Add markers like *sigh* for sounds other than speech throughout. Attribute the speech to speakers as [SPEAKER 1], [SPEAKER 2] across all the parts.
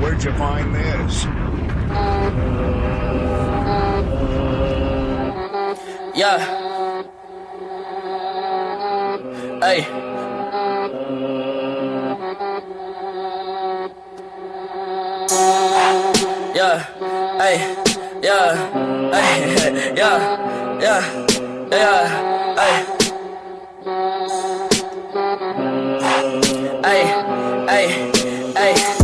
[SPEAKER 1] Where'd you find this?
[SPEAKER 2] Yeah. Hey. Yeah. Hey. Yeah. Hey. *laughs* Yeah. Yeah. Yeah. Hey. Hey. Hey. Hey.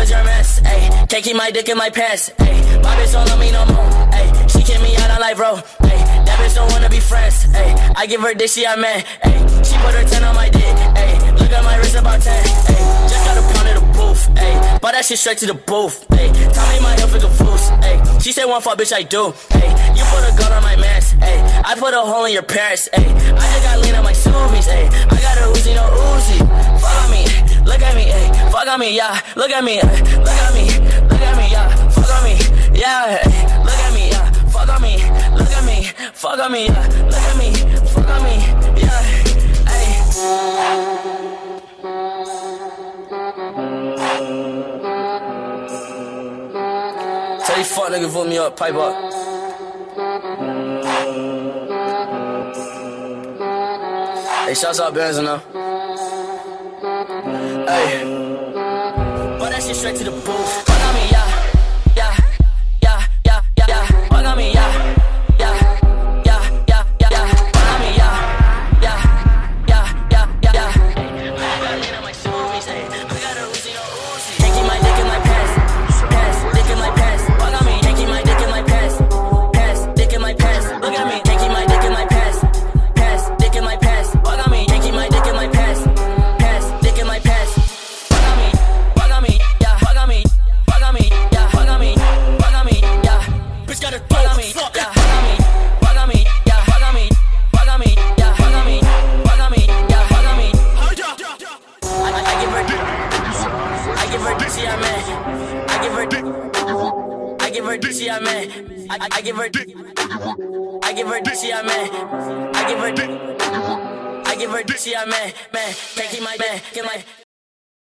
[SPEAKER 2] Is your mess. Hey. Can't keep my dick in my pants. Hey. My bitch don't love me no more. Hey. She kick me out on life, bro. Hey. That bitch don't wanna be friends. Hey. I give her dick, she a man. Hey. She put her 10 on my dick. Hey. Look at my wrist about 10. Hey. Just got a pound of the booth. Hey. Bought that shit straight to the booth. Tell me my health is a fool. Hey. She said one fuck, bitch, I do. Hey. You put a gun on my mask. Hey. I put a hole in your parents. Hey. I just got lean on my Subies. Me. Yeah. Look at me. Hey. Look at me. Look at me. Yeah. Fuck on me. Yeah. Look at me. Yeah. Fuck on me. Look at me. Fuck on me. Yeah. Look at me. Fuck on me. Yeah. Hey. Tell these fuck niggas vote me up, pipe up. Hey, shouts out Benz now. Hey. Straight to the booth. She a man. I give her. dick. I give her dick, she a man. I, give her. I give her dick, she a man. I give her. dick. I give her dick, she a man. Man, keep my man. Get my.